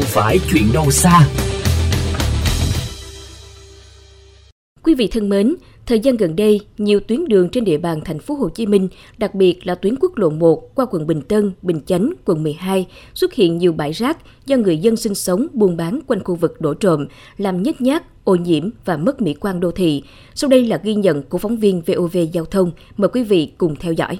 không phải chuyện đâu xa. Quý vị thân mến, thời gian gần đây, nhiều tuyến đường trên địa bàn thành phố Hồ Chí Minh, đặc biệt là tuyến quốc lộ 1 qua quận Bình Tân, Bình Chánh, quận 12 xuất hiện nhiều bãi rác do người dân sinh sống buôn bán quanh khu vực đổ trộm, làm nhếch nhác, ô nhiễm và mất mỹ quan đô thị. Sau đây là ghi nhận của phóng viên VOV Giao thông. Mời quý vị cùng theo dõi.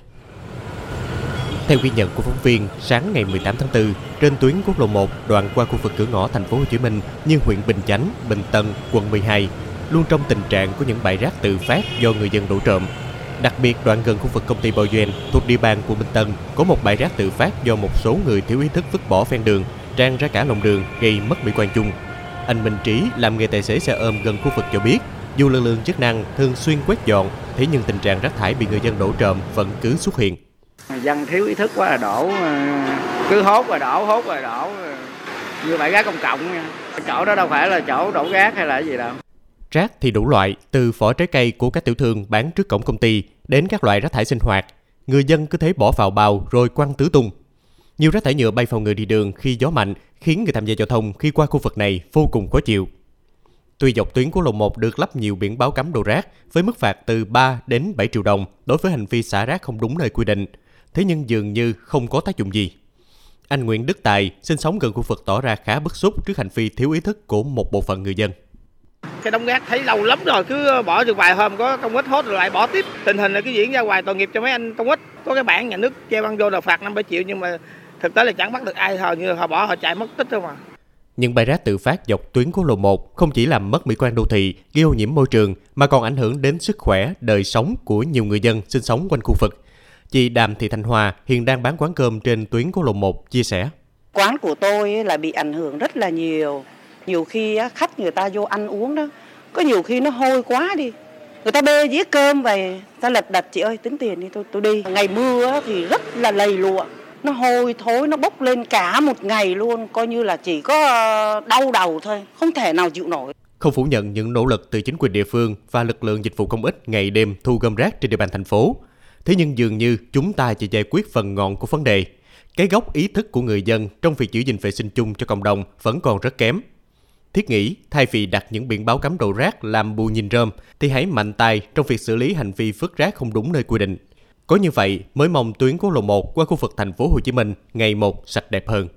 Theo ghi nhận của phóng viên, sáng ngày 18 tháng 4, trên tuyến quốc lộ 1 đoạn qua khu vực cửa ngõ thành phố Hồ Chí Minh như huyện Bình Chánh, Bình Tân, quận 12 luôn trong tình trạng của những bãi rác tự phát do người dân đổ trộm. Đặc biệt đoạn gần khu vực công ty Bao Duyên thuộc địa bàn quận Bình Tân có một bãi rác tự phát do một số người thiếu ý thức vứt bỏ ven đường, trang ra cả lòng đường gây mất mỹ quan chung. Anh Minh Trí làm nghề tài xế xe ôm gần khu vực cho biết, dù lực lượng chức năng thường xuyên quét dọn, thế nhưng tình trạng rác thải bị người dân đổ trộm vẫn cứ xuất hiện. Dân thiếu ý thức quá là đổ, ờ, cứ hốt rồi đổ, hốt rồi đổ, ờ, như bãi rác công cộng nha. Chỗ đó đâu phải là chỗ đổ rác hay là gì đâu. Rác thì đủ loại, từ vỏ trái cây của các tiểu thương bán trước cổng công ty đến các loại rác thải sinh hoạt. Người dân cứ thế bỏ vào bao rồi quăng tứ tung. Nhiều rác thải nhựa bay vào người đi đường khi gió mạnh khiến người tham gia giao thông khi qua khu vực này vô cùng khó chịu. Tuy dọc tuyến quốc lộ 1 được lắp nhiều biển báo cấm đồ rác với mức phạt từ 3 đến 7 triệu đồng đối với hành vi xả rác không đúng nơi quy định, thế nhưng dường như không có tác dụng gì. Anh Nguyễn Đức Tài sinh sống gần khu vực tỏ ra khá bức xúc trước hành vi thiếu ý thức của một bộ phận người dân cái đống rác thấy lâu lắm rồi cứ bỏ được vài hôm có công ích hốt rồi lại bỏ tiếp tình hình là cái diễn ra hoài tội nghiệp cho mấy anh công ích có cái bản nhà nước treo băng vô là phạt năm bảy triệu nhưng mà thực tế là chẳng bắt được ai thôi như họ bỏ họ chạy mất tích thôi mà những bãi rác tự phát dọc tuyến quốc lộ 1 không chỉ làm mất mỹ quan đô thị, gây ô nhiễm môi trường mà còn ảnh hưởng đến sức khỏe, đời sống của nhiều người dân sinh sống quanh khu vực. Chị Đàm Thị Thanh Hoa hiện đang bán quán cơm trên tuyến quốc lộ 1 chia sẻ. Quán của tôi là bị ảnh hưởng rất là nhiều. Nhiều khi khách người ta vô ăn uống đó có nhiều khi nó hôi quá đi. Người ta bê dĩa cơm về ta lật đật chị ơi tính tiền đi tôi tôi đi. Ngày mưa thì rất là lầy lụa. Nó hôi thối nó bốc lên cả một ngày luôn coi như là chỉ có ờ, đau đầu thôi không thể nào chịu nổi. Không phủ nhận những nỗ lực từ chính quyền địa phương và lực lượng dịch vụ công ích ngày đêm thu gom rác trên địa bàn thành phố thế nhưng dường như chúng ta chỉ giải quyết phần ngọn của vấn đề cái gốc ý thức của người dân trong việc giữ gìn vệ sinh chung cho cộng đồng vẫn còn rất kém Thiết nghĩ, thay vì đặt những biển báo cấm đổ rác làm bù nhìn rơm, thì hãy mạnh tay trong việc xử lý hành vi vứt rác không đúng nơi quy định. Có như vậy mới mong tuyến quốc lộ 1 qua khu vực thành phố Hồ Chí Minh ngày một sạch đẹp hơn.